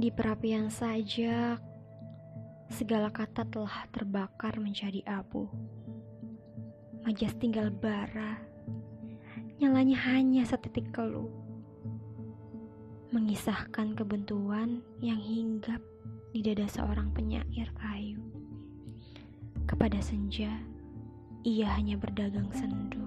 Di perapian saja segala kata telah terbakar menjadi abu. Majas tinggal bara, nyalanya hanya setitik keluh. Mengisahkan kebentuan yang hinggap di dada seorang penyair kayu. Kepada senja, ia hanya berdagang sendu.